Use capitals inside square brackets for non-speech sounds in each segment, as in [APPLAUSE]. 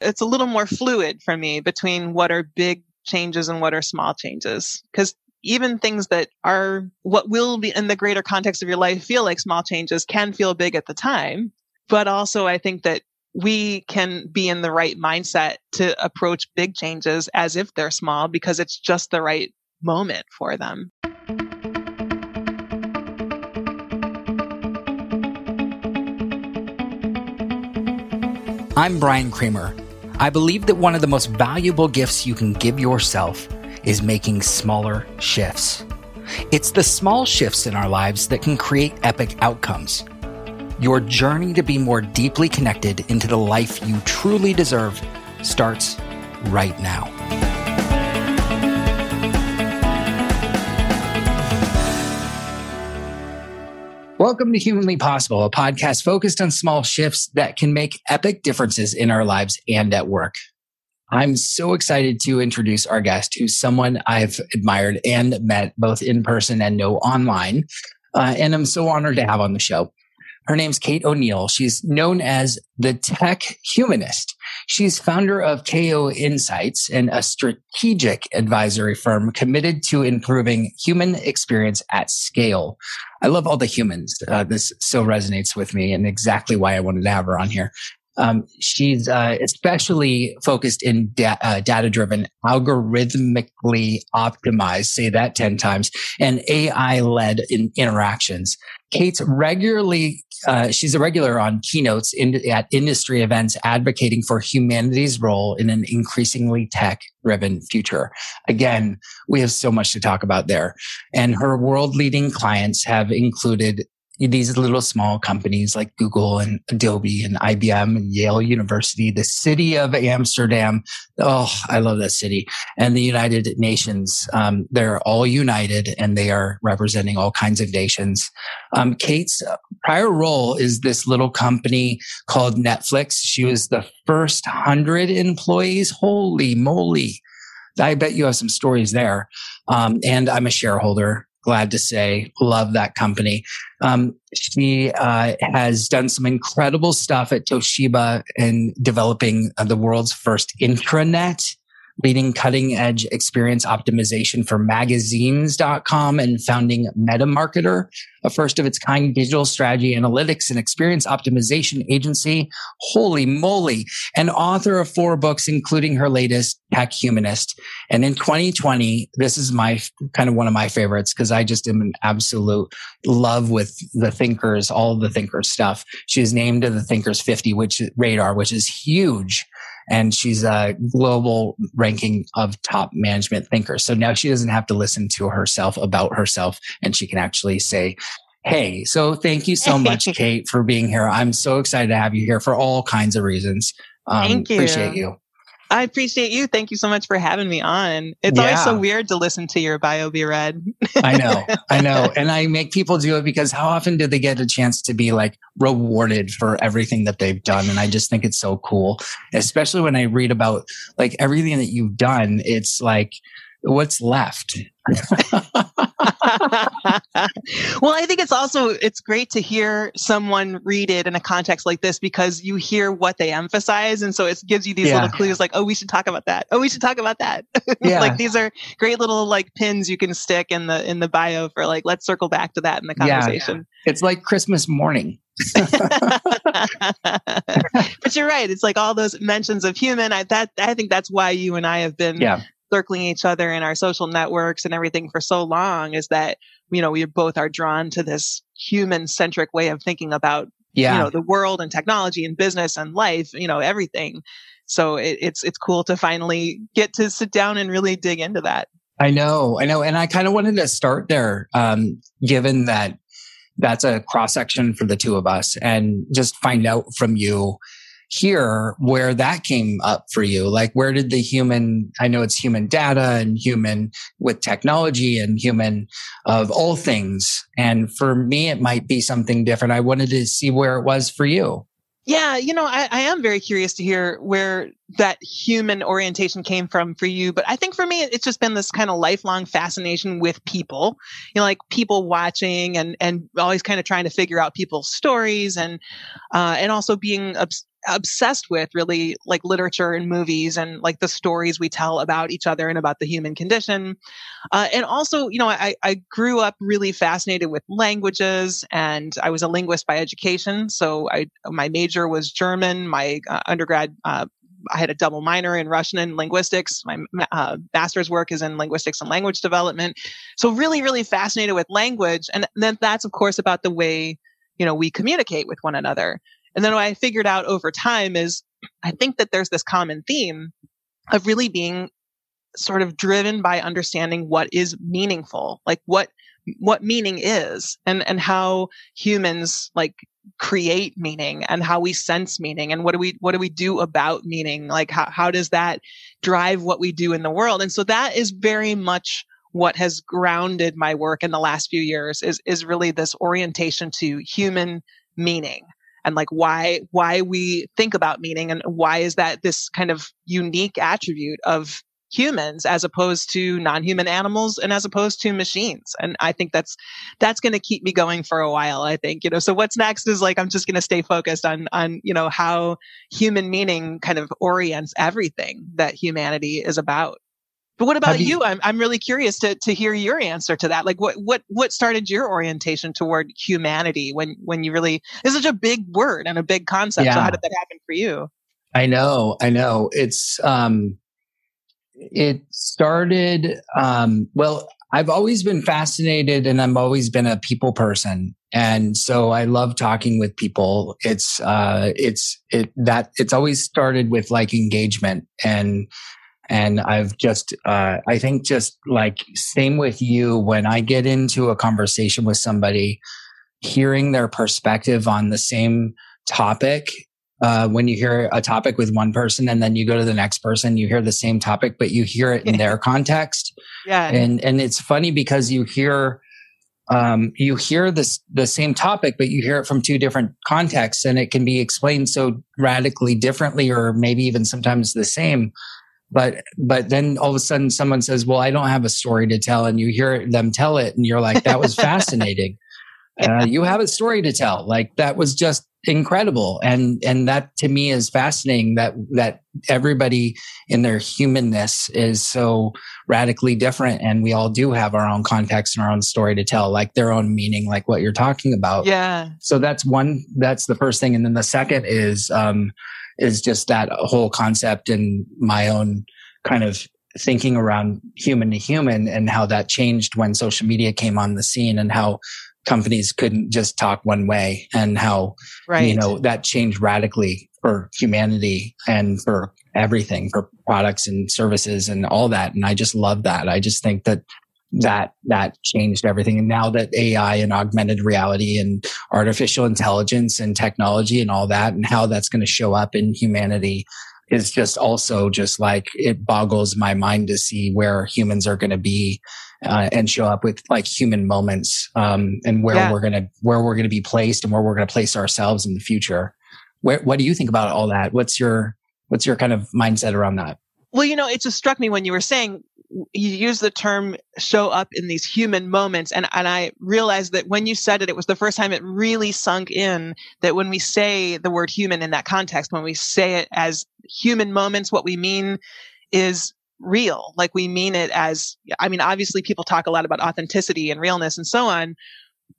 it's a little more fluid for me between what are big changes and what are small changes. Because even things that are what will be in the greater context of your life feel like small changes can feel big at the time. But also, I think that we can be in the right mindset to approach big changes as if they're small because it's just the right moment for them. I'm Bryan Kramer. I believe that one of the most valuable gifts you can give yourself is making smaller shifts. It's the small shifts in our lives that can create epic outcomes. Your journey to be more deeply connected into the life you truly deserve starts right now. Welcome to Humanly Possible, a podcast focused on small shifts that can make epic differences in our lives and at work. I'm so excited to introduce our guest, who's someone I've admired and met both in person and know online. Uh, and I'm so honored to have on the show. Her name's Kate O'Neill. She's known as the tech humanist. She's founder of KO Insights and a strategic advisory firm committed to improving human experience at scale. I love all the humans. Uh, this so resonates with me and exactly why I wanted to have her on here. Um, she's uh, especially focused in da- uh, data driven, algorithmically optimized, say that 10 times, and AI led in interactions. Kate's regularly, uh, she's a regular on keynotes in, at industry events advocating for humanity's role in an increasingly tech driven future. Again, we have so much to talk about there. And her world leading clients have included these little small companies like Google and Adobe and IBM and Yale University, the city of Amsterdam. Oh, I love that city. And the United Nations. Um, they're all united and they are representing all kinds of nations. Um, Kate's prior role is this little company called Netflix. She was the first hundred employees. Holy moly. I bet you have some stories there. Um, and I'm a shareholder glad to say. Love that company. Um, she uh, has done some incredible stuff at Toshiba in developing uh, the world's first intranet leading cutting edge experience optimization for magazines.com and founding MetaMarketer, a first of its kind digital strategy analytics and experience optimization agency. Holy moly. And author of four books, including her latest Tech Humanist. And in 2020, this is my kind of one of my favorites because I just am in absolute love with the thinkers, all the thinkers stuff. She is named to the thinkers 50, which radar, which is huge and she's a global ranking of top management thinkers. So now she doesn't have to listen to herself about herself and she can actually say, Hey, so thank you so much, [LAUGHS] Kate, for being here. I'm so excited to have you here for all kinds of reasons. Um, thank you. Appreciate you. I appreciate you. Thank you so much for having me on. It's yeah. always so weird to listen to your bio be read. [LAUGHS] I know. I know. [LAUGHS] And I make people do it because how often do they get a chance to be like rewarded for everything that they've done? And I just think it's so cool, especially when I read about like everything that you've done. It's like, what's left? [LAUGHS] well, I think it's also it's great to hear someone read it in a context like this because you hear what they emphasize, and so it gives you these yeah. little clues like, oh, we should talk about that. Oh, we should talk about that. [LAUGHS] Yeah. like these are great little like pins you can stick in the in the bio for like let's circle back to that in the conversation. Yeah. It's like Christmas morning. [LAUGHS] but you're right. It's like all those mentions of human. I that I think that's why you and I have been yeah circling each other in our social networks and everything for so long is that, you know, we both are drawn to this human centric way of thinking about, yeah. you know, the world and technology and business and life, you know, everything. So it, it's, it's cool to finally get to sit down and really dig into that. I know, I know. And I kind of wanted to start there, um, given that that's a cross section for the two of us and just find out from you hear where that came up for you. Like, where did the human, I know it's human data and human with technology and human of all things. And for me, it might be something different. I wanted to see where it was for you. Yeah, you know, I, I, am very curious to hear where that human orientation came from for you. But I think for me, it's just been this kind of lifelong fascination with people, you know, like people watching and, and always kind of trying to figure out people's stories and, uh, and also being obs- obsessed with really like literature and movies and like the stories we tell about each other and about the human condition. Uh, and also, you know, I, I grew up really fascinated with languages and I was a linguist by education. So I, my major was German. My uh, undergrad, uh, I had a double minor in Russian and linguistics. My uh, master's work is in linguistics and language development. So really, really fascinated with language. And then that's, of course, about the way, you know, we communicate with one another. And then what I figured out over time is I think that there's this common theme of really being sort of driven by understanding what is meaningful, like what what meaning is and and how humans like create meaning and how we sense meaning and what do we what do we do about meaning? Like how, how does that drive what we do in the world? And so that is very much what has grounded my work in the last few years is is really this orientation to human meaning and like why why we think about meaning and why is that this kind of unique attribute of humans as opposed to non-human animals and as opposed to machines and i think that's that's going to keep me going for a while i think you know so what's next is like i'm just going to stay focused on on you know how human meaning kind of orients everything that humanity is about but what about you, you? I'm I'm really curious to to hear your answer to that. Like what what what started your orientation toward humanity when when you really it's such a big word and a big concept. Yeah. So how did that happen for you? I know, I know. It's um it started um well, I've always been fascinated and I've always been a people person. And so I love talking with people. It's uh it's it that it's always started with like engagement and and I've just, uh, I think just like same with you, when I get into a conversation with somebody, hearing their perspective on the same topic uh, when you hear a topic with one person and then you go to the next person, you hear the same topic, but you hear it in their context. Yeah. And, and it's funny because you hear, um, you hear this, the same topic, but you hear it from two different contexts and it can be explained so radically differently or maybe even sometimes the same but but then all of a sudden someone says well i don't have a story to tell. And you hear them tell it and you're like that was [LAUGHS] fascinating. Uh, you have a story to tell. Like that was just incredible. And and that to me is fascinating that that everybody in their humanness is so radically different and we all do have our own context and our own story to tell like their own meaning like what you're talking about. Yeah. So that's one that's the first thing. And then the second is um is just that whole concept and my own kind of thinking around human to human and how that changed when social media came on the scene and how companies couldn't just talk one way and how right. you know that changed radically for humanity and for everything for products and services and all that and i just love that i just think that that that changed everything. And now that AI and augmented reality and artificial intelligence and technology and all that and how that's going to show up in humanity is just also just like it boggles my mind to see where humans are going to be uh, and show up with like human moments um, and where yeah. we're going to where we're going to be placed and where we're going to place ourselves in the future. Where, what do you think about all that? What's your what's your kind of mindset around that? Well, you know, it just struck me when you were saying you use the term show up in these human moments. And, and I realized that when you said it, it was the first time it really sunk in that when we say the word human in that context, when we say it as human moments, what we mean is real. Like we mean it as, I mean, obviously people talk a lot about authenticity and realness and so on,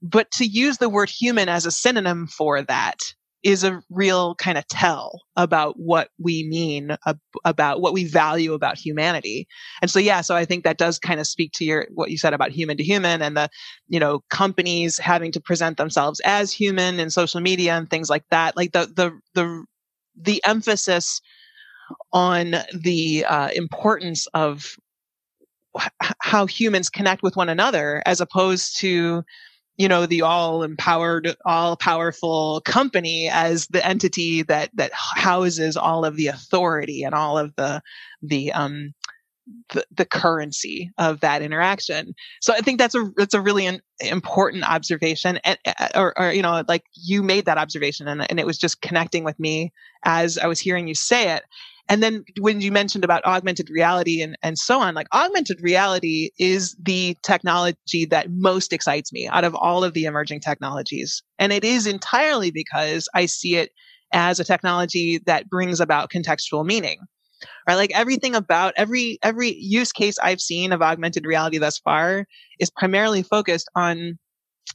but to use the word human as a synonym for that is a real kind of tell about what we mean ab- about what we value about humanity. And so, yeah, so I think that does kind of speak to your, what you said about human to human and the, you know, companies having to present themselves as human in social media and things like that. Like the, the, the, the emphasis on the uh, importance of how humans connect with one another as opposed to you know the all empowered all powerful company as the entity that that houses all of the authority and all of the the um the, the currency of that interaction. So i think that's a that's a really an, important observation and or, or you know like you made that observation and, and it was just connecting with me as i was hearing you say it and then when you mentioned about augmented reality and, and so on, like augmented reality is the technology that most excites me out of all of the emerging technologies. And it is entirely because I see it as a technology that brings about contextual meaning right like everything about every every use case i've seen of augmented reality thus far is primarily focused on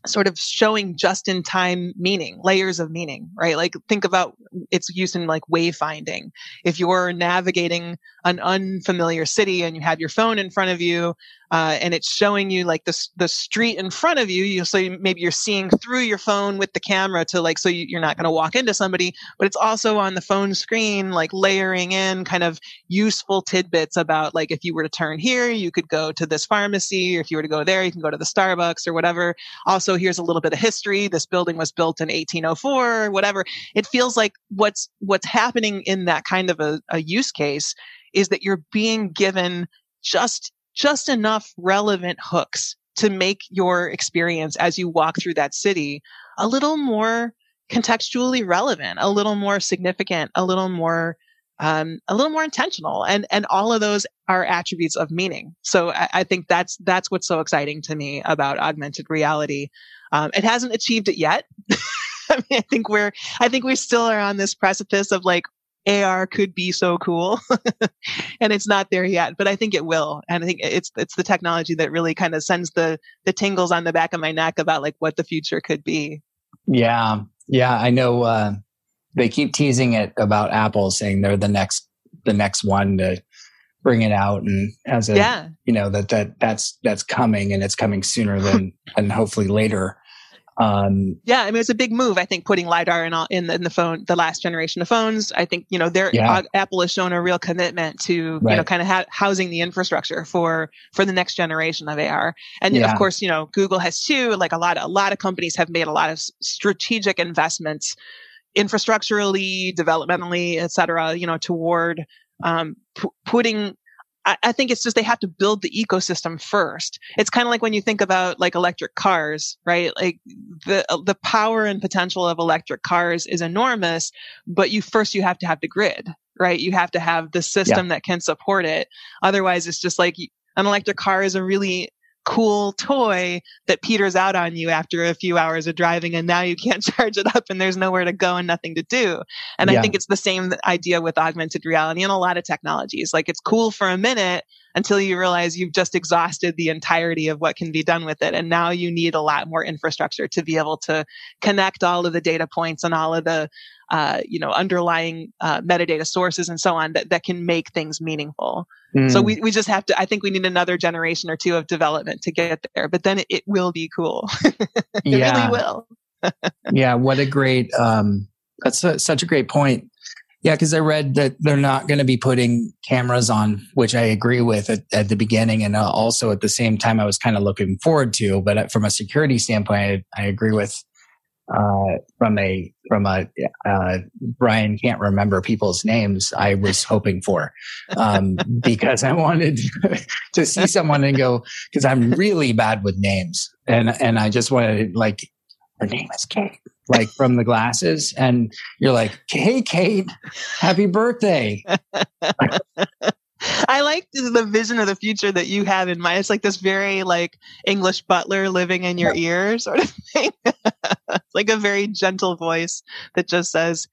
sort of showing just in time meaning, layers of meaning, right? Like think about its use in like wayfinding. If you're navigating an unfamiliar city and you have your phone in front of you, uh, and it's showing you like the the street in front of you. You so you, maybe you're seeing through your phone with the camera to like so you, you're not going to walk into somebody, but it's also on the phone screen, like layering in kind of useful tidbits about like if you were to turn here, you could go to this pharmacy, or if you were to go there, you can go to the Starbucks or whatever. Also, here's a little bit of history. This building was built in 1804, whatever. It feels like what's what's happening in that kind of a, a use case is that you're being given just just enough relevant hooks to make your experience as you walk through that city a little more contextually relevant, a little more significant, a little more um, a little more intentional, and and all of those are attributes of meaning. So I, I think that's that's what's so exciting to me about augmented reality. Um, it hasn't achieved it yet. [LAUGHS] I mean, I think we're I think we still are on this precipice of like AR could be so cool. [LAUGHS] and it's not there yet, but I think it will. And I think it's it's the technology that really kind of sends the the tingles on the back of my neck about like what the future could be. Yeah. Yeah, I know uh, they keep teasing it about Apple saying they're the next the next one to bring it out and as a yeah. you know that that that's that's coming and it's coming sooner than [LAUGHS] and hopefully later um, yeah, I mean, it's a big move. I think putting lidar in, all, in, the, in the phone, the last generation of phones. I think you know, there yeah. Apple has shown a real commitment to right. you know, kind of ha- housing the infrastructure for for the next generation of AR. And yeah. of course, you know, Google has too. Like a lot, a lot of companies have made a lot of strategic investments, infrastructurally, developmentally, et cetera. You know, toward um, p- putting I, I think it's just they have to build the ecosystem first. It's kind of like when you think about like electric cars, right? Like the the power and potential of electric cars is enormous, but you first you have to have the grid, right? You have to have the system yeah. that can support it. Otherwise, it's just like an electric car is a really cool toy that peters out on you after a few hours of driving and now you can't [LAUGHS] charge it up and there's nowhere to go and nothing to do. And yeah. I think it's the same idea with augmented reality and a lot of technologies. Like it's cool for a minute until you realize you've just exhausted the entirety of what can be done with it. And now you need a lot more infrastructure to be able to connect all of the data points and all of the uh, you know, underlying uh, metadata sources and so on that, that can make things meaningful. Mm. So we, we just have to, I think we need another generation or two of development to get there, but then it, it will be cool. [LAUGHS] it yeah. really will. [LAUGHS] yeah. What a great, um, that's a, such a great point. Yeah, because I read that they're not going to be putting cameras on, which I agree with at, at the beginning, and uh, also at the same time, I was kind of looking forward to. But uh, from a security standpoint, I, I agree with uh, from a from a uh, Bryan can't remember people's names. I was hoping for um, [LAUGHS] because I wanted [LAUGHS] to see someone and go because I'm really bad with names, and and I just wanted to like her name is Kate, like from the glasses, and you're like, hey Kate, happy birthday. [LAUGHS] I like the vision of the future that you have in mind. It's like this very like English butler living in your ear sort of thing. [LAUGHS] it's like a very gentle voice that just says,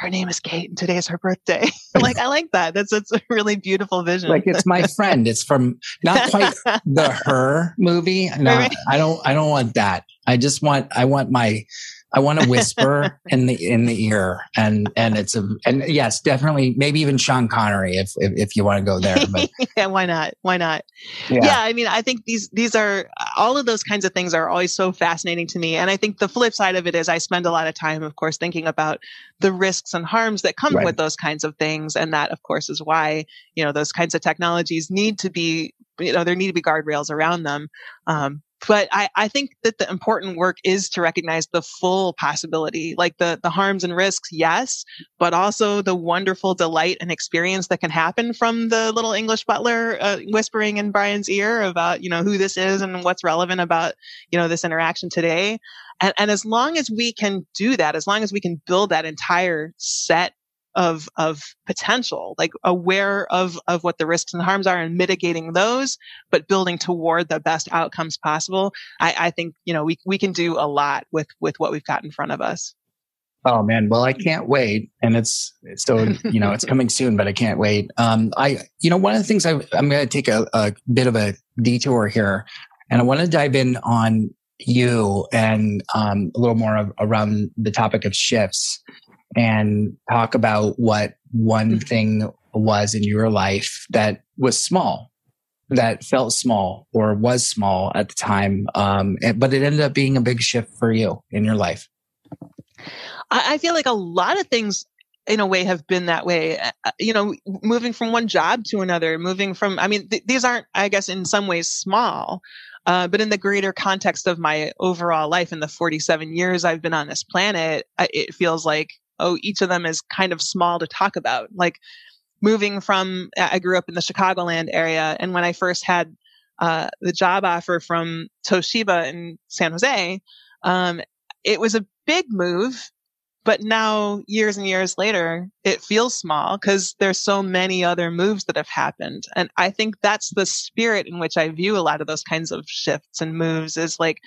her name is Kate and today is her birthday. [LAUGHS] like I like that. That's that's a really beautiful vision. Like it's my friend. It's from not quite the [LAUGHS] her movie. No, right. I don't I don't want that. I just want I want my I want to whisper [LAUGHS] in the in the ear, and and it's a and yes, definitely, maybe even Sean Connery if if, if you want to go there. But. [LAUGHS] yeah, why not? Why not? Yeah. yeah, I mean, I think these these are all of those kinds of things are always so fascinating to me, and I think the flip side of it is I spend a lot of time, of course, thinking about the risks and harms that come right. with those kinds of things, and that, of course, is why you know those kinds of technologies need to be you know there need to be guardrails around them um, but I, I think that the important work is to recognize the full possibility, like the, the harms and risks, yes, but also the wonderful delight and experience that can happen from the little English butler uh, whispering in Bryan's ear about, you know, who this is and what's relevant about, you know, this interaction today. And, and as long as we can do that, as long as we can build that entire set of of potential like aware of of what the risks and harms are and mitigating those but building toward the best outcomes possible i i think you know we we can do a lot with with what we've got in front of us. Oh man, well I can't wait, and it's so you know it's [LAUGHS] coming soon, but I can't wait. Um, I you know one of the things I, I'm going to take a, a bit of a detour here, and I want to dive in on you and um, a little more of, around the topic of shifts, and talk about what one thing was in your life that was small, that felt small or was small at the time, um, but it ended up being a big shift for you in your life. I, feel like a lot of things in a way have been that way uh, uh, you know moving from one job to another moving from i mean th- these aren't i guess in some ways small uh, but in the greater context of my overall life in the 47 years i've been on this planet it feels like oh each of them is kind of small to talk about like moving from i grew up in the chicagoland area and when i first had uh, the job offer from toshiba in san jose um, it was a big move but now, years and years later, it feels small because there's so many other moves that have happened. And I think that's the spirit in which I view a lot of those kinds of shifts and moves is like,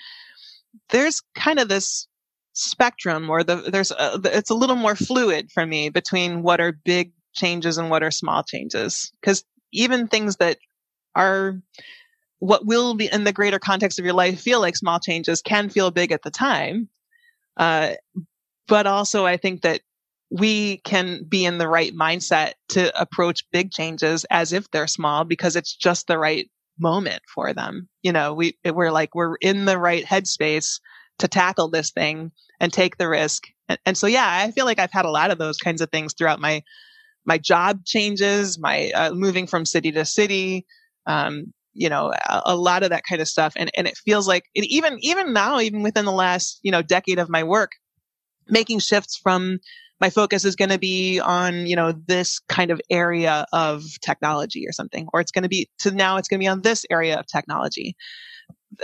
there's kind of this spectrum or the, there's, a, it's a little more fluid for me between what are big changes and what are small changes. Cause even things that are what will be in the greater context of your life feel like small changes can feel big at the time. Uh, but also I think that we can be in the right mindset to approach big changes as if they're small because it's just the right moment for them. You know, we, we're like, we're in the right headspace to tackle this thing and take the risk. And, and, so, yeah, I feel like I've had a lot of those kinds of things throughout my, my job changes, my uh, moving from city to city, um, you know, a, a, lot of that kind of stuff. And, and it feels like it, even, even now, even within the last, you know, decade of my work, making shifts from my focus is going to be on you know this kind of area of technology or something or it's going to be to now it's going to be on this area of technology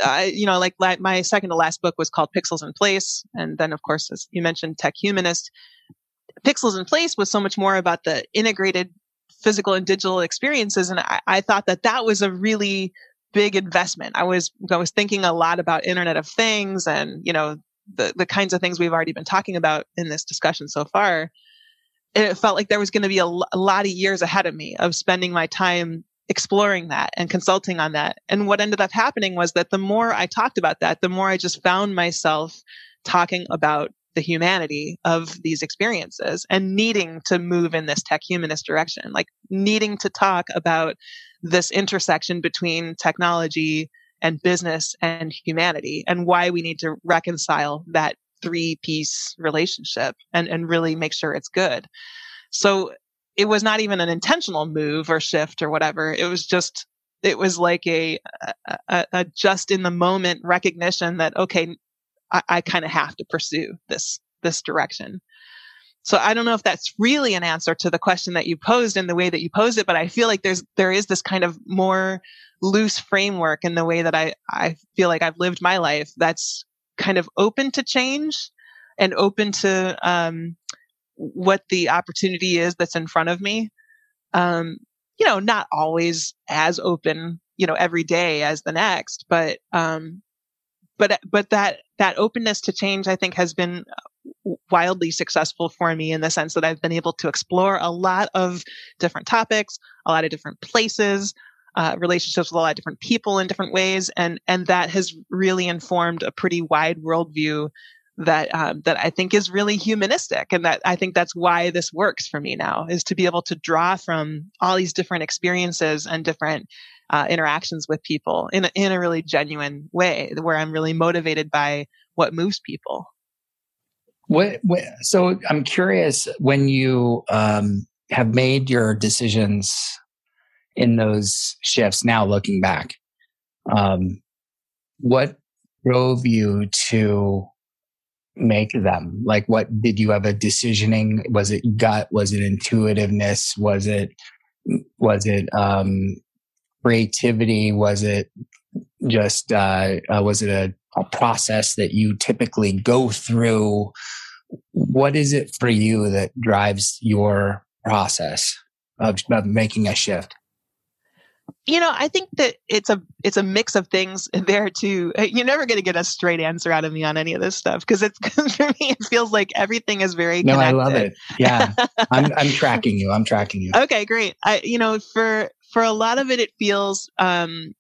uh, you know like, my second to last book was called pixels and place. And then of course as you mentioned tech humanist. Pixels and place was so much more about the integrated physical and digital experiences. And I, I thought that that was a really big investment. I was i was thinking a lot about internet of things and you know the, the kinds of things we've already been talking about in this discussion so far, it felt like there was going to be a, a lot of years ahead of me of spending my time exploring that and consulting on that. And what ended up happening was that the more I talked about that, the more I just found myself talking about the humanity of these experiences and needing to move in this tech humanist direction, like needing to talk about this intersection between technology and business and humanity and why we need to reconcile that three piece relationship and, and really make sure it's good. So it was not even an intentional move or shift or whatever. It was just, it was like a, a, a just in the moment recognition that, okay, I, I kind of have to pursue this, this direction. So I don't know if that's really an answer to the question that you posed in the way that you posed it, but I feel like there's, there is this kind of more loose framework in the way that I, I feel like I've lived my life that's kind of open to change and open to, um, what the opportunity is that's in front of me. Um, you know, not always as open, you know, every day as the next, but, um, but, but that, that openness to change, I think has been wildly successful for me in the sense that I've been able to explore a lot of different topics, a lot of different places, uh, relationships with a lot of different people in different ways, and and that has really informed a pretty wide worldview that um, that I think is really humanistic, and that I think that's why this works for me now is to be able to draw from all these different experiences and different uh, interactions with people in a, in a really genuine way, where I'm really motivated by what moves people. What, what, so I'm curious when you um, have made your decisions in those shifts now looking back um, what drove you to make them? Like what did you have a decisioning? Was it gut? Was it intuitiveness? Was it was it um creativity? Was it just uh, uh was it a, a process that you typically go through? What is it for you that drives your process of, of making a shift? You know, I think that it's a it's a mix of things [LAUGHS] there too. Uh, you're never going to get a straight answer out of me on any of this stuff because it's [LAUGHS] for me it feels like everything is very no. Connected. I love it. Yeah, [LAUGHS] I'm I'm tracking you. I'm tracking you. Okay, great. I you know for for a lot of it, it feels um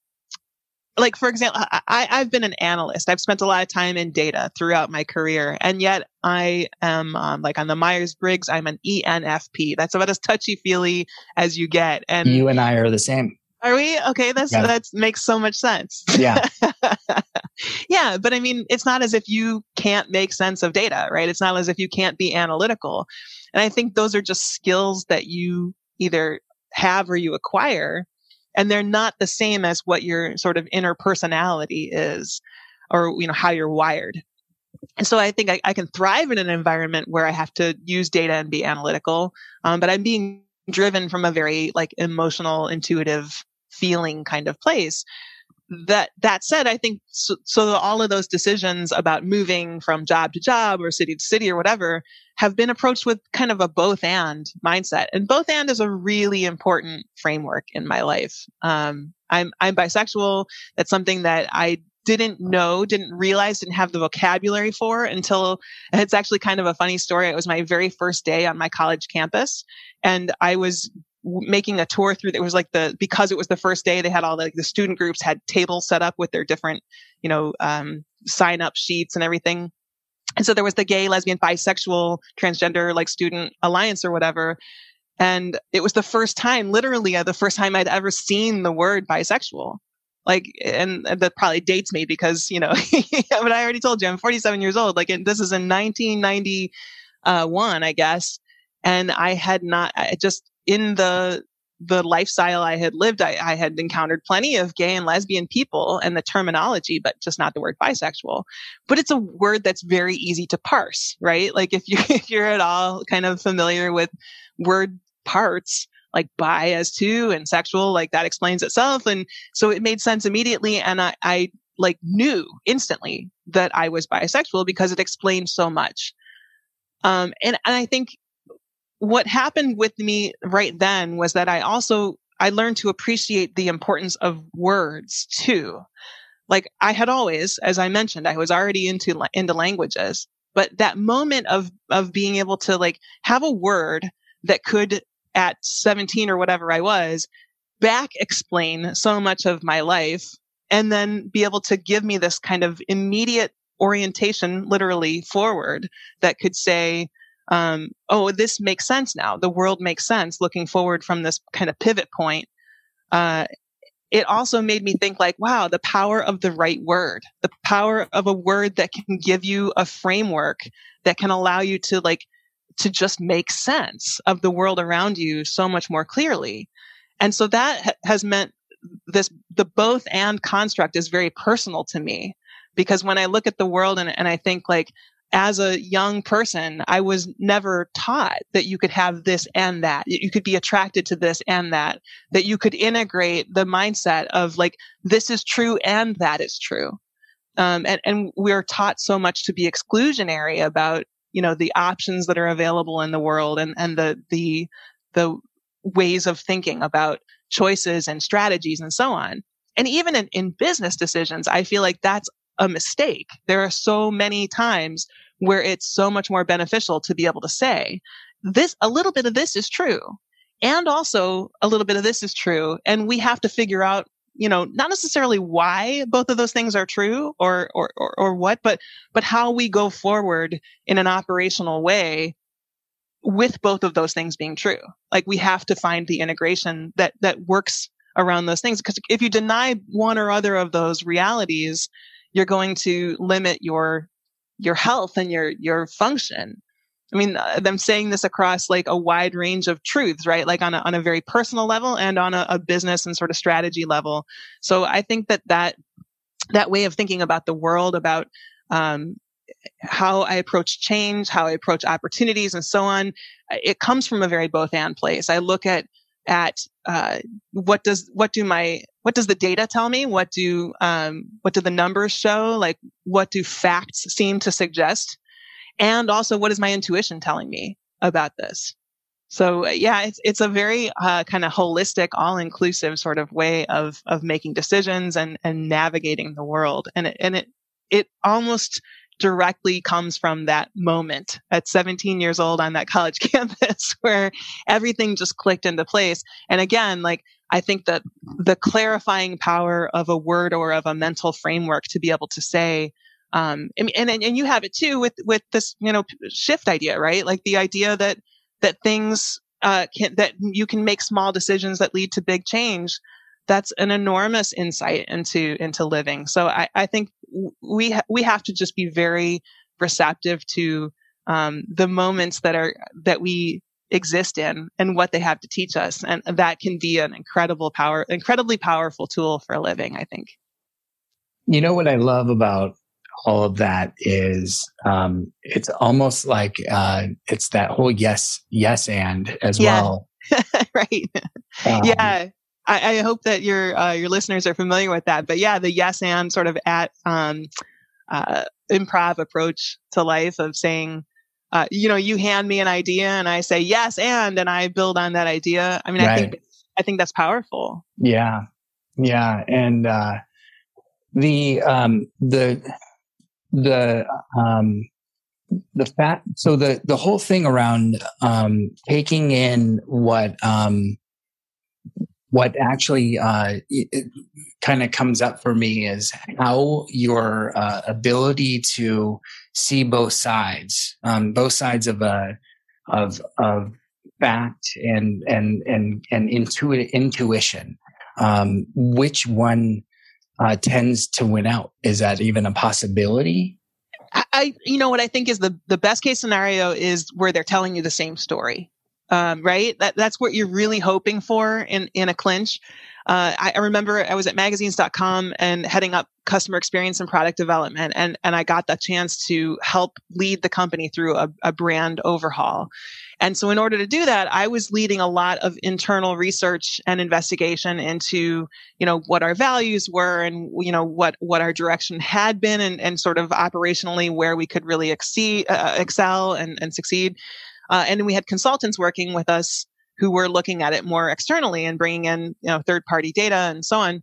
like for example I, i've been an analyst i've spent a lot of time in data throughout my career and yet i am um, like on the myers-briggs i'm an enfp that's about as touchy-feely as you get and you and i are the same are we? Okay that's yeah. that makes so much sense. Yeah. [LAUGHS] Yeah but i mean it's not as if you can't make sense of data right? It's not as if you can't be analytical. And i think those are just skills that you either have or you acquire and they're not the same as what your sort of inner personality is or you know how you're wired. And so i think I, I can thrive in an environment where i have to use data and be analytical um, but i'm being driven from a very like emotional intuitive feeling kind of place. That that said i think so, so, all of those decisions about moving from job to job or city to city or whatever have been approached with kind of a both and mindset. And both and is a really important framework in my life. Um, i'm i'm bisexual. That's something that i didn't know didn't realize didn't have the vocabulary for until it's actually kind of a funny story. It was my very first day on my college campus and i was making a tour through it was like the because it was the first day they had all the, like, the student groups had tables set up with their different you know um, sign up sheets and everything. And so there was the gay lesbian bisexual transgender like student alliance or whatever. And it was the first time literally uh, the first time i'd ever seen the word bisexual. Like and that probably dates me because you know [LAUGHS] but i already told you i'm 47 years old. Like this is in 1991 i guess. And i had not I just in the the lifestyle I had lived, I, I, had encountered plenty of gay and lesbian people and the terminology, but just not the word bisexual. But it's a word that's very easy to parse, right? Like if you [LAUGHS] if you're at all kind of familiar with word parts, like bi as two and sexual, like that explains itself. And so it made sense immediately. And I, I like knew instantly that I was bisexual because it explained so much. Um, and, and I think what happened with me right then was that I also I learned to appreciate the importance of words too. Like I had always, as I mentioned, I was already into into languages, but that moment of of being able to like have a word that could at 17 or whatever I was back explain so much of my life and then be able to give me this kind of immediate orientation literally forward that could say um, oh, this makes sense now. The world makes sense looking forward from this kind of pivot point. Uh, it also made me think like, wow, the power of the right word, the power of a word that can give you a framework that can allow you to like, to just make sense of the world around you so much more clearly. And so that ha- has meant this, the both and construct is very personal to me because when I look at the world and, and I think like, as a young person, I was never taught that you could have this and that. You could be attracted to this and that, that you could integrate the mindset of like, this is true and that is true. Um, and, and we're taught so much to be exclusionary about, you know, the options that are available in the world and, and the, the, the ways of thinking about choices and strategies and so on. And even in, in business decisions, I feel like that's a mistake. There are so many times where it's so much more beneficial to be able to say, this, a little bit of this is true. And also a little bit of this is true. And we have to figure out, you know, not necessarily why both of those things are true or, or, or, or what, but, but how we go forward in an operational way with both of those things being true. Like we have to find the integration that, that works around those things. Because if you deny one or other of those realities, you're going to limit your your health and your your function. I mean, uh, I'm saying this across like a wide range of truths, right? Like on a, on a very personal level and on a, a business and sort of strategy level. So I think that that, that way of thinking about the world, about, um, how I approach change, how I approach opportunities and so on, it comes from a very both and place. I look at at uh, what does what do my what does the data tell me? What do um, what do the numbers show? Like what do facts seem to suggest? And also, what is my intuition telling me about this? So yeah, it's it's a very uh, kind of holistic, all inclusive sort of way of of making decisions and and navigating the world, and it, and it it almost directly comes from that moment at 17 years old on that college [LAUGHS] campus where everything just clicked into place. And again, like I think that the clarifying power of a word or of a mental framework to be able to say, um, and, and, and you have it too with, with this, you know, shift idea, right? Like the idea that, that things, uh, can, that you can make small decisions that lead to big change. That's an enormous insight into, into living. So I, I think we, ha- we have to just be very receptive to, um, the moments that are, that we exist in and what they have to teach us. And that can be an incredible power, incredibly powerful tool for a living, I think. You know what I love about all of that is um, it's almost like uh, it's that whole yes, yes, and as yeah. well. [LAUGHS] right. Um, yeah. I, I, hope that your uh, your listeners are familiar with that. But yeah, the yes and sort of at um, uh, improv approach to life of saying, uh, you know, you hand me an idea and I say yes and, and I build on that idea. I mean, right. I think, I think that's powerful. Yeah. Yeah. And, uh, the, um, the, the, um, the fact, so the, the whole thing around, um, taking in what, um, what actually uh, kind of comes up for me is how your uh, ability to see both sides, um, both sides of a of of fact and and and and intuit, intuition. Um, which one uh, tends to win out? Is that even a possibility? I, you know, what I think is the the best case scenario is where they're telling you the same story um, right? That, that's what you're really hoping for in, in a clinch. Uh, I, I, remember I was at magazines.com and heading up customer experience and product development. And, and I got the chance to help lead the company through a, a brand overhaul. And so in order to do that, I was leading a lot of internal research and investigation into, you know, what our values were and, you know, what, what our direction had been and, and sort of operationally where we could really exceed, uh, excel and, and succeed. Uh, and we had consultants working with us who were looking at it more externally and bringing in, you know, third party data and so on.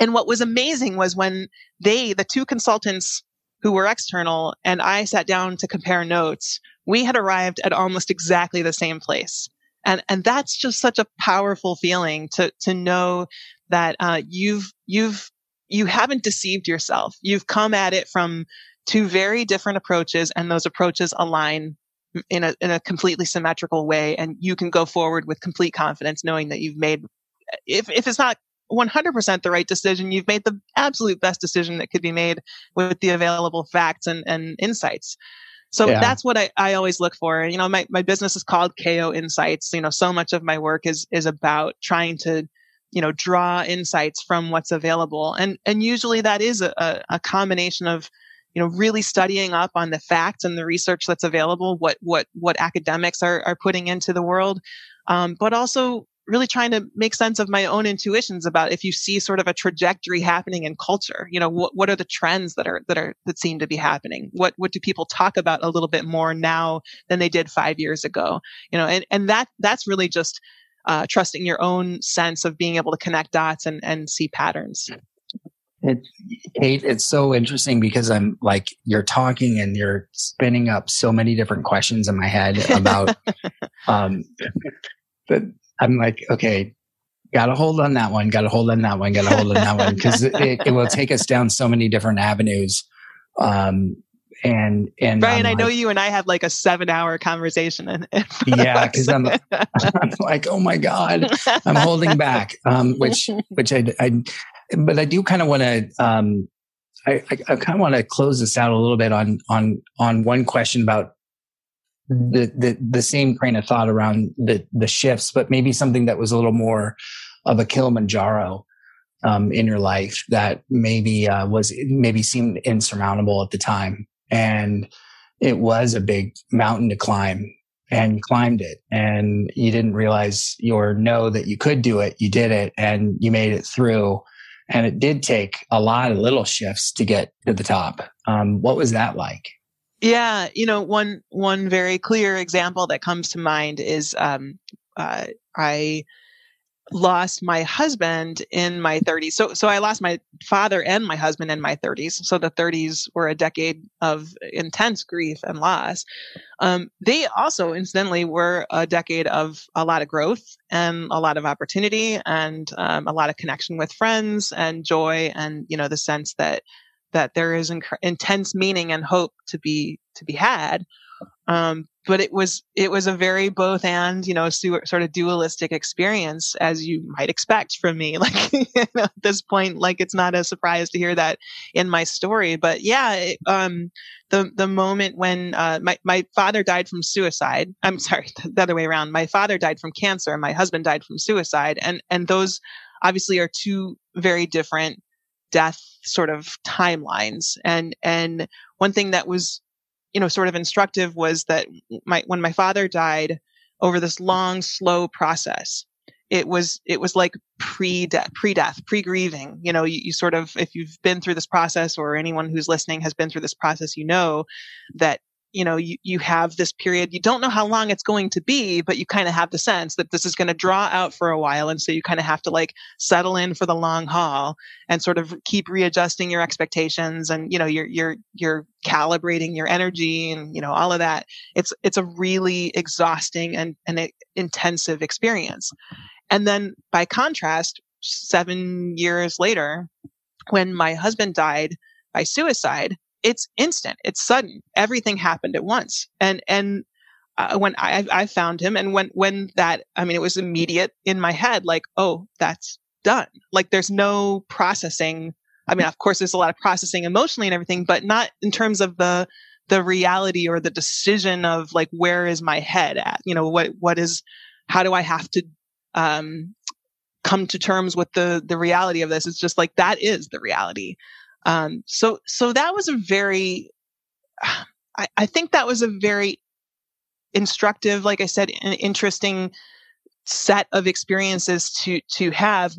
And what was amazing was when they, the two consultants who were external and I sat down to compare notes, we had arrived at almost exactly the same place. And, and that's just such a powerful feeling to, to know that, uh, you've, you've, you haven't deceived yourself. You've come at it from two very different approaches and those approaches align in a in a completely symmetrical way and you can go forward with complete confidence knowing that you've made if if it's not 100% the right decision you've made the absolute best decision that could be made with the available facts and, and insights. So yeah. that's what I, I always look for. You know my, my business is called ko insights. You know so much of my work is is about trying to you know draw insights from what's available. And and usually that is a, a combination of you know, really studying up on the facts and the research that's available, what what what academics are are putting into the world, um, but also really trying to make sense of my own intuitions about if you see sort of a trajectory happening in culture you know what, what are the trends that are that are that seem to be happening? What what do people talk about a little bit more now than they did five years ago? You know and and that that's really just uh, trusting your own sense of being able to connect dots and and see patterns it, Kate, it's so interesting because I'm like, you're talking and you're spinning up so many different questions in my head about, [LAUGHS] um, but I'm like, okay, got to hold on that one, got to hold on that one, got to hold on that one, because it, it, will take us down so many different avenues. Um, and and Bryan, I know you and I had like a seven hour conversation. And yeah, because I'm, I'm like, oh my god, I'm holding back, um, which which I, I but I do kind of want to, um, I, I, I kind of want to close this out a little bit on, on, on one question about the, the, the same train of thought around the, the shifts, but maybe something that was a little more of a Kilimanjaro, um, in your life that maybe, uh, was, maybe seemed insurmountable at the time. And it was a big mountain to climb and you climbed it and you didn't realize or know that you could do it. You did it and you made it through and it did take a lot of little shifts to get to the top. Um, what was that like? Yeah, you know, one one very clear example that comes to mind is um, uh, I lost my husband in my 30s. So so I lost my father and my husband in my 30s. So the 30s were a decade of intense grief and loss. Um, they also, incidentally, were a decade of a lot of growth and a lot of opportunity and um, a lot of connection with friends and joy and you know the sense that that there is inc- intense meaning and hope to be to be had. Um, but it was it was a very both and you know sort of dualistic experience as you might expect from me. [LAUGHS] Like you know, at this point like it's not a surprise to hear that in my story. But yeah it, um, the the moment when uh, my my father died from suicide i'm [LAUGHS] sorry the other way around. My father died from cancer my husband died from suicide and and those obviously are two very different death sort of timelines. And and one thing that was you know, sort of instructive was that my, when my father died over this long, slow process, it was, it was like pre-death, pre-death, pre-grieving. You know, you, you sort of, if you've been through this process or anyone who's listening has been through this process, you know that you know, you, you have this period, you don't know how long it's going to be, but you kind of have the sense that this is going to draw out for a while. And so you kind of have to like settle in for the long haul and sort of keep readjusting your expectations and, you know, you're, you're, you're calibrating your energy and, you know, all of that. It's, it's a really exhausting and, and intensive experience. And then by contrast, seven years later, when my husband died by suicide, it's instant. It's sudden. Everything happened at once. And, and, uh, when I, I found him and when, when that, I mean, it was immediate in my head, like, oh, that's done. Like there's no processing. I mean, of course, there's a lot of processing emotionally and everything, but not in terms of the, the reality or the decision of like, where is my head at? You know, what, what is, how do I have to, um, come to terms with the, the reality of this? It's just like, that is the reality. Um, so, so that was a very, [SIGHS] I, I think that was a very instructive, like I said, an interesting set of experiences to, to have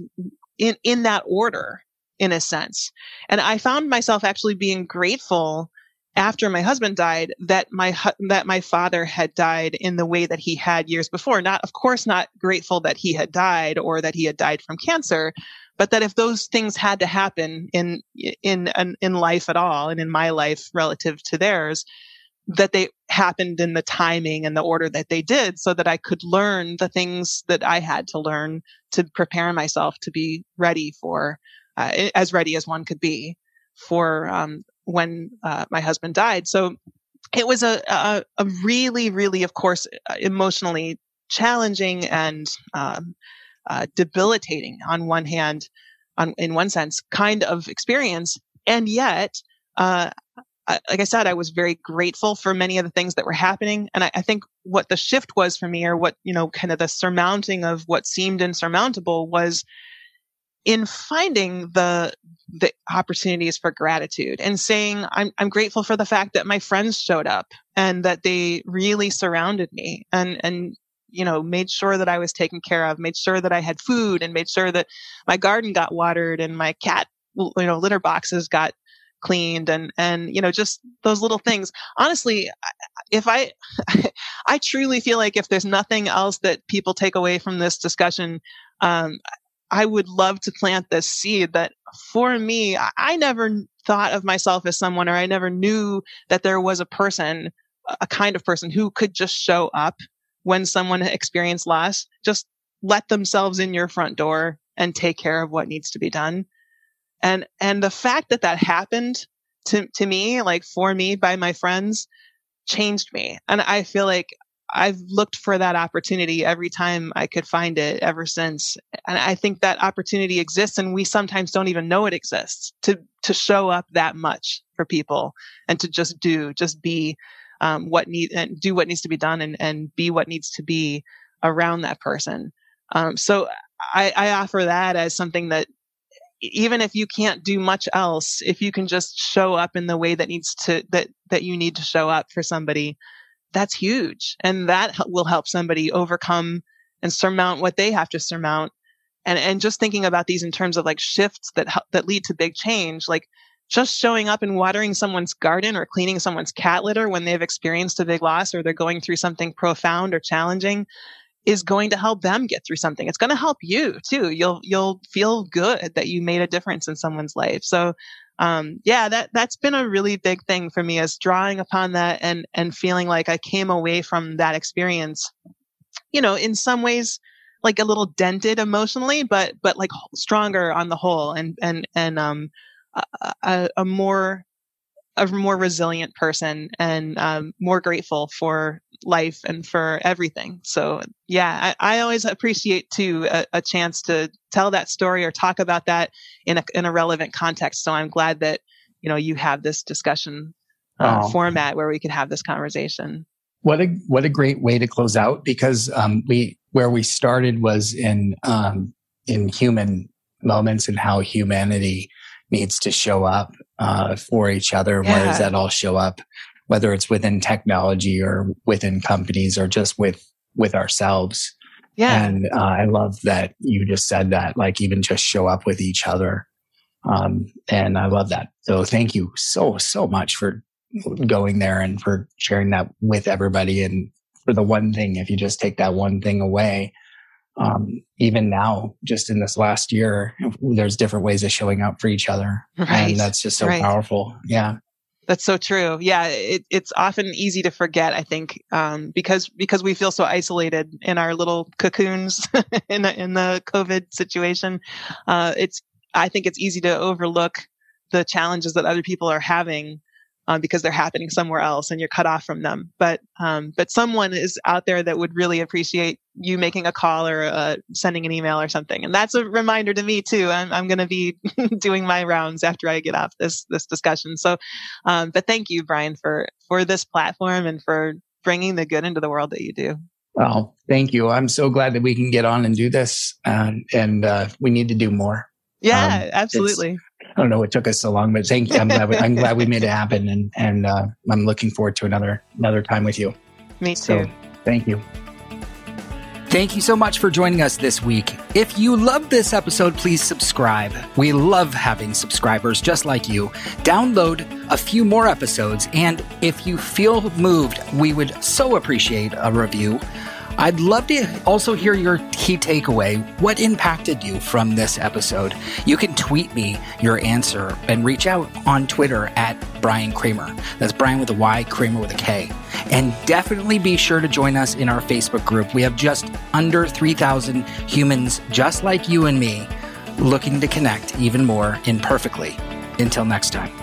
in, in that order, in a sense. And I found myself actually being grateful after my husband died that my that my father had died in the way that he had years before not of course not grateful that he had died or that he had died from cancer but that if those things had to happen in in in life at all and in my life relative to theirs that they happened in the timing and the order that they did so that I could learn the things that I had to learn to prepare myself to be ready for uh, as ready as one could be for um, when uh, my husband died. So it was a, a, a really really of course emotionally challenging and um, uh, debilitating on one hand, on, in one sense, kind of experience. And yet, uh, I, like I said, I was very grateful for many of the things that were happening. And I, I, think what the shift was for me, or what, you know, kind of the surmounting of what seemed insurmountable was in finding the, the opportunities for gratitude and saying, I'm, I'm grateful for the fact that my friends showed up and that they really surrounded me and, and you know, made sure that I was taken care of, made sure that I had food and made sure that my garden got watered and my cat, you know, litter boxes got cleaned and, and, you know, just those little things. Honestly, if I, [LAUGHS] I truly feel like if there's nothing else that people take away from this discussion, um, I would love to plant this seed that for me, I never thought of myself as someone or I never knew that there was a person, a kind of person who could just show up when someone experienced loss, just let themselves in your front door and take care of what needs to be done. And, and the fact that that happened to, to me, like for me by my friends changed me. And I feel like I've looked for that opportunity every time I could find it ever since. And I think that opportunity exists and we sometimes don't even know it exists to, to show up that much for people and to just do, just be um, what need and do what needs to be done and, and be what needs to be around that person. Um, so I, I offer that as something that even if you can't do much else, if you can just show up in the way that needs to, that, that you need to show up for somebody, that's huge. And that will help somebody overcome and surmount what they have to surmount. And, and just thinking about these in terms of like shifts that, help that lead to big change, like just showing up and watering someone's garden or cleaning someone's cat litter when they've experienced a big loss or they're going through something profound or challenging is going to help them get through something. It's going to help you too. You'll you'll feel good that you made a difference in someone's life. So um, yeah, that that's been a really big thing for me is drawing upon that and and feeling like I came away from that experience, you know, in some ways like a little dented emotionally, but but like stronger on the whole and and and um a, a more a more resilient person and um, more grateful for life and for everything. So yeah, I, I always appreciate too a, a, chance to tell that story or talk about that in a in a relevant context. So I'm glad that you know you have this discussion uh, oh. format where we can have this conversation. What a what a great way to close out because um, we where we started was in um, in human moments and how humanity needs to show up uh, for each other. Yeah. Where does that all show up? Whether it's within technology or within companies or just with with ourselves. Yeah. And uh, I love that you just said that, like even just show up with each other. Um, and I love that. So thank you so, so much for going there and for sharing that with everybody. And for the one thing, if you just take that one thing away, um, even now, just in this last year, there's different ways of showing up for each other. Right. And that's just so right. powerful. Yeah. That's so true. Yeah, it, it's often easy to forget. I think um, because because we feel so isolated in our little cocoons [LAUGHS] in the, in the COVID situation. Uh, it's I think it's easy to overlook the challenges that other people are having um, because they're happening somewhere else and you're cut off from them. But um, but someone is out there that would really appreciate you making a call or uh, sending an email or something, and that's a reminder to me too. I'm I'm going to be [LAUGHS] doing my rounds after I get off this this discussion. So, um, but thank you, Bryan, for for this platform and for bringing the good into the world that you do. Well, thank you. I'm so glad that we can get on and do this, uh, and uh, we need to do more. Yeah, um, absolutely. I don't know what took us so long, but thank you. I'm glad we, I'm glad we made it happen, and and uh, I'm looking forward to another another time with you. Me too. So, thank you. Thank you so much for joining us this week. If you loved this episode, please subscribe. We love having subscribers just like you. Download a few more episodes, and if you feel moved, we would so appreciate a review. I'd love to also hear your key takeaway. What impacted you from this episode? You can tweet me your answer and reach out on Twitter at Bryan Kramer. That's Bryan with a Y, Kramer with a K. And definitely be sure to join us in our Facebook group. We have just under 3,000 humans just like you and me looking to connect even more imperfectly. Until next time.